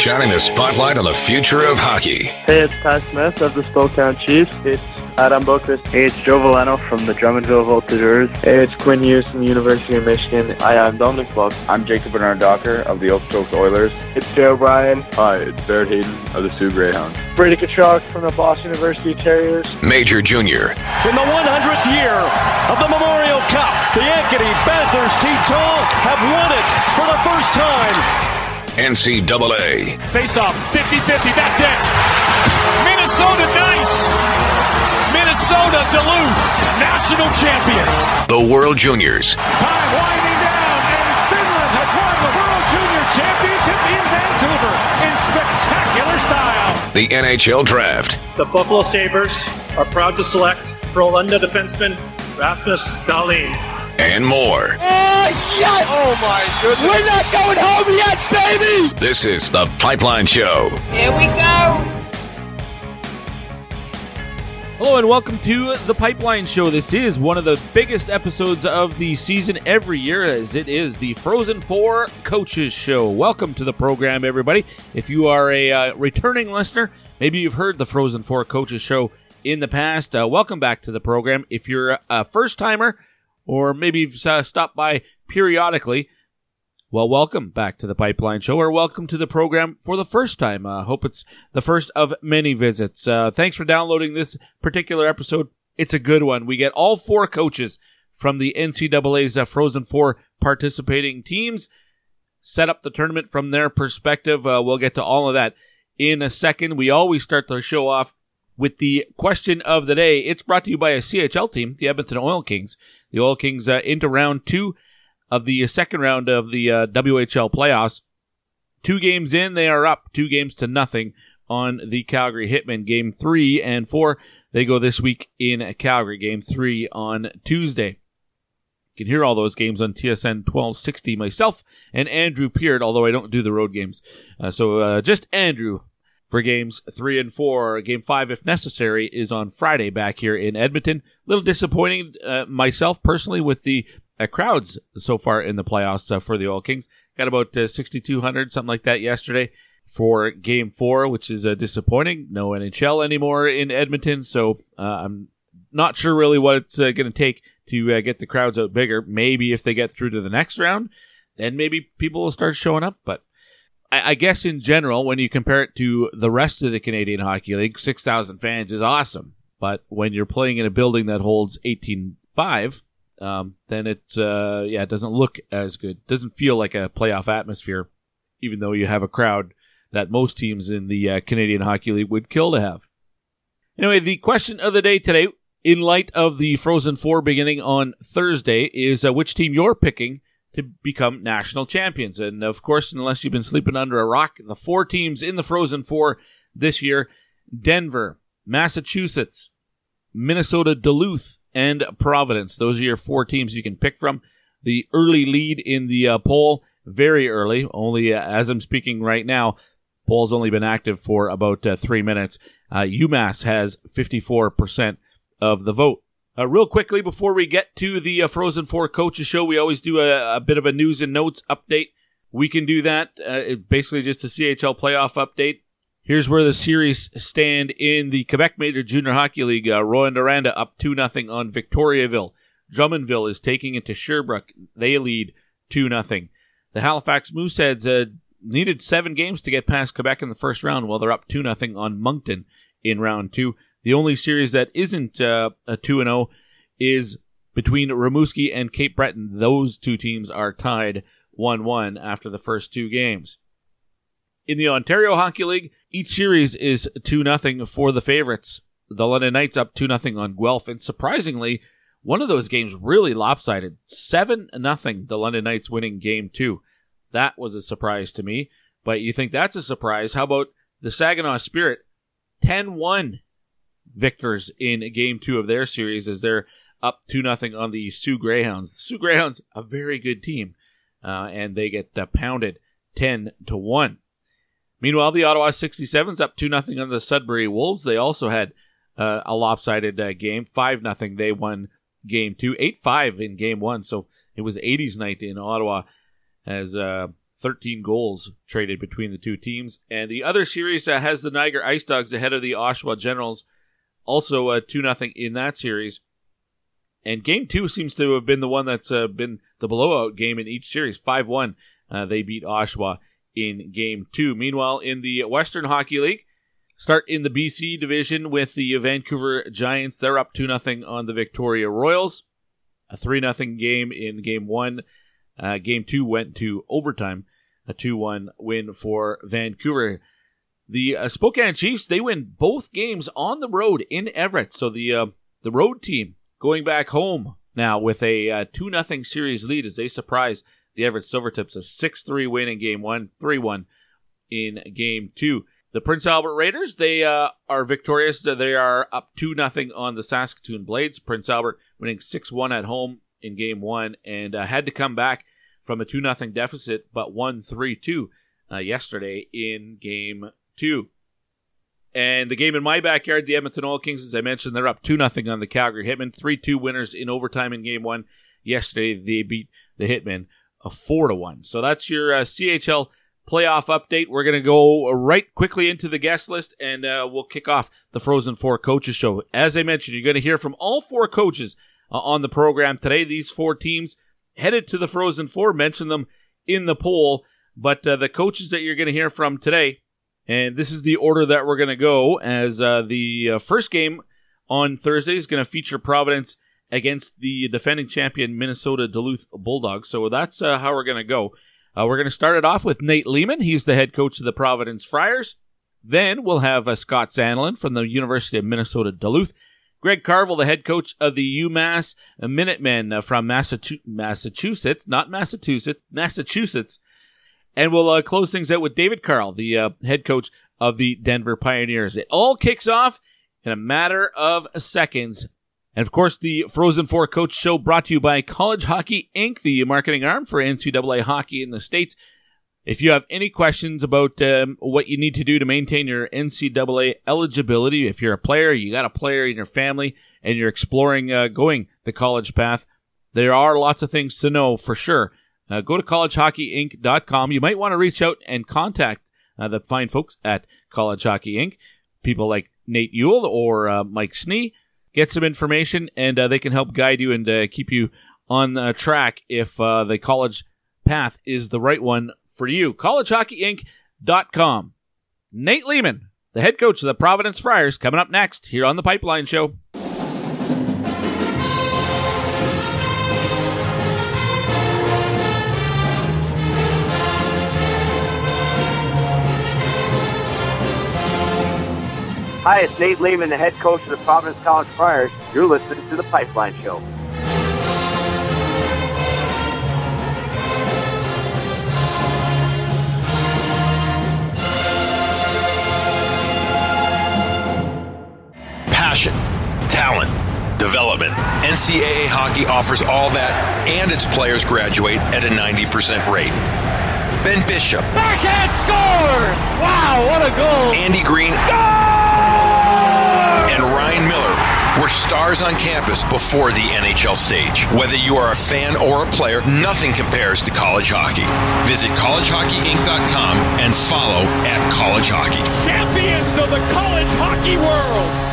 shining the spotlight on the future of hockey. Hey, it's Ty Smith of the Spokane Chiefs. It's Adam Boqvist. Hey, it's Joe Veleno from the Drummondville Voltigeurs. Hey, it's Quinn Hughes from the University of Michigan. Hi, I'm Dominic Flood. I'm Jacob Bernard Docker of the Okotoks Oilers. It's Joe O'Brien. Hi, it's Barrett Hayton of the Soo Greyhounds. Brady Tkachuk from the Boston University Terriers. Major Junior. In the 100th year of the Memorial Cup, the Ankeny Panthers T-Tall have won it for the first time. NCAA. Face off, 50-50, that's it. Minnesota nice. Minnesota Duluth, national champions. The World Juniors. Time winding down, and Finland has won the World Junior Championship in Vancouver in spectacular style. The NHL Draft. The Buffalo Sabres are proud to select Frölunda defenseman Rasmus Dahlin and more. Oh, yes! Oh, my goodness. We're not going home yet, baby! This is The Pipeline Show. Here we go. Hello and welcome to The Pipeline Show. This is one of the biggest episodes of the season every year, as it is the Frozen Four Coaches Show. Welcome to the program, everybody. If you are a uh, returning listener, maybe you've heard the Frozen Four Coaches Show in the past, uh, welcome back to the program. If you're a first timer, or maybe uh, stopped by periodically, well, welcome back to the Pipeline Show, or welcome to the program for the first time. I uh, hope it's the first of many visits. Uh, thanks for downloading this particular episode. It's a good one. We get all four coaches from the NCAA's uh, Frozen Four participating teams, set up the tournament from their perspective. Uh, we'll get to all of that in a second. We always start the show off with the question of the day. It's brought to you by a CHL team, the Edmonton Oil Kings. The Oil Kings uh, into round two of the second round of the uh, WHL playoffs. Two games in, they are up two games to nothing on the Calgary Hitmen. Game three and four, they go this week in Calgary. Game three on Tuesday. You can hear all those games on TSN 1260 myself and Andrew Peard, although I don't do the road games. Uh, so uh, just Andrew for games three and four. Game five, if necessary, is on Friday back here in Edmonton. A little disappointing uh, myself personally with the uh, crowds so far in the playoffs uh, for the Oil Kings. Got about uh, 6,200, something like that yesterday for game four, which is uh, disappointing. No NHL anymore in Edmonton, so uh, I'm not sure really what it's going to take to get the crowds out bigger. Maybe if they get through to the next round, then maybe people will start showing up, but I, guess in general, when you compare it to the rest of the Canadian Hockey League, 6,000 fans is awesome. But when you're playing in a building that holds 18.5, um, then it's, uh, yeah, it doesn't look as good. doesn't feel like a playoff atmosphere, even though you have a crowd that most teams in the uh, Canadian Hockey League would kill to have. Anyway, the question of the day today, in light of the Frozen Four beginning on Thursday, is uh, which team you're picking to become national champions. And of course, unless you've been sleeping under a rock, the four teams in the Frozen Four this year Denver, Massachusetts, Minnesota Duluth, and Providence. Those are your four teams you can pick from. The early lead in the uh, poll, very early, only uh, as I'm speaking right now. Poll's only been active for about uh, three minutes. Uh, UMass has 54% of the vote. Uh, real quickly, before we get to the uh, Frozen Four Coaches Show, we always do a, a, bit of a news and notes update. We can do that. Uh, basically, just a CHL playoff update. Here's where the series stand in the Quebec Major Junior Hockey League. Uh, Rouyn-Noranda up 2 0 on Victoriaville. Drummondville is taking it to Sherbrooke. They lead 2 0. The Halifax Mooseheads uh, needed seven games to get past Quebec in the first round, while they're up 2 0 on Moncton in round two. The only series that isn't uh, a 2 0 is between Rimouski and Cape Breton. Those two teams are tied 1 1 after the first two games. In the Ontario Hockey League, each series is 2 0 for the favorites. The London Knights up 2 0 on Guelph, and surprisingly, one of those games really lopsided. 7 0 the London Knights winning game 2. That was a surprise to me, but you think that's a surprise. How about the Saginaw Spirit 10 1 victors in game two of their series as they're up 2 nothing on the Soo Greyhounds. The Soo Greyhounds, a very good team, uh, and they get uh, pounded 10 to 1. Meanwhile, the Ottawa 67s up 2 nothing on the Sudbury Wolves. They also had uh, a lopsided uh, game, 5 nothing. They won game two, 8 5 in game one. So it was 80s night in Ottawa as uh, 13 goals traded between the two teams. And the other series uh, has the Niagara Ice Dogs ahead of the Oshawa Generals, also uh, 2 0 in that series. And game two seems to have been the one that's uh, been the blowout game in each series. 5 1. Uh, they beat Oshawa in game two. Meanwhile, in the Western Hockey League, start in the BC division with the Vancouver Giants. They're up 2 0 on the Victoria Royals. A 3 0 game in game one. Uh, game two went to overtime. A 2 1 win for Vancouver. The uh, Spokane Chiefs, they win both games on the road in Everett. So the uh, the road team going back home now with a uh, 2 0 series lead as they surprise the Everett Silvertips. A 6 3 win in game one, 3 1 in game two. The Prince Albert Raiders, they uh, are victorious. They are up 2 0 on the Saskatoon Blades. Prince Albert winning 6 1 at home in game one and uh, had to come back from a 2 0 deficit, but won 3 2 uh, yesterday in game two. And the game in my backyard, the Edmonton Oil Kings, as I mentioned, they're up 2 0 on the Calgary Hitmen. 3 2 winners in overtime in game one. Yesterday, they beat the Hitmen a 4 to 1. So that's your uh, CHL playoff update. We're going to go right quickly into the guest list and uh, we'll kick off the Frozen Four Coaches Show. As I mentioned, you're going to hear from all four coaches uh, on the program today. These four teams headed to the Frozen Four, mention them in the poll. But uh, the coaches that you're going to hear from today and this is the order that we're going to go as uh, the uh, first game on Thursday is going to feature Providence against the defending champion Minnesota Duluth Bulldogs. So that's uh, how we're going to go. Uh, we're going to start it off with Nate Leaman. He's the head coach of the Providence Friars. Then we'll have uh, Scott Sandelin from the University of Minnesota Duluth. Greg Carvel, the head coach of the UMass Minutemen uh, from Massachusetts, not Massachusetts, Massachusetts. And we'll uh, close things out with David Carle, the uh, head coach of the Denver Pioneers. It all kicks off in a matter of seconds. And of course, the Frozen Four Coach Show brought to you by College Hockey Inc., the marketing arm for NCAA hockey in the States. If you have any questions about um, what you need to do to maintain your NCAA eligibility, if you're a player, you got a player in your family, and you're exploring uh, going the college path, there are lots of things to know for sure. Uh, go to collegehockeyinc.com. You might want to reach out and contact uh, the fine folks at College Hockey Inc. People like Nate Ewell or uh, Mike Snee. Get some information, and uh, they can help guide you and uh, keep you on track if uh, the college path is the right one for you. CollegeHockeyInc.com. Nate Leaman, the head coach of the Providence Friars, coming up next here on the Pipeline Show. Hi, it's Nate Leaman, the head coach of the Providence College Friars. You're listening to The Pipeline Show. Passion, talent, development. NCAA hockey offers all that, and its players graduate at a 90% rate. Ben Bishop. Backhand scores! Wow, what a goal! Andy Greene. And Ryan Miller were stars on campus before the NHL stage. Whether you are a fan or a player, nothing compares to college hockey. Visit collegehockeyinc.com and follow at college hockey. Champions of the college hockey world!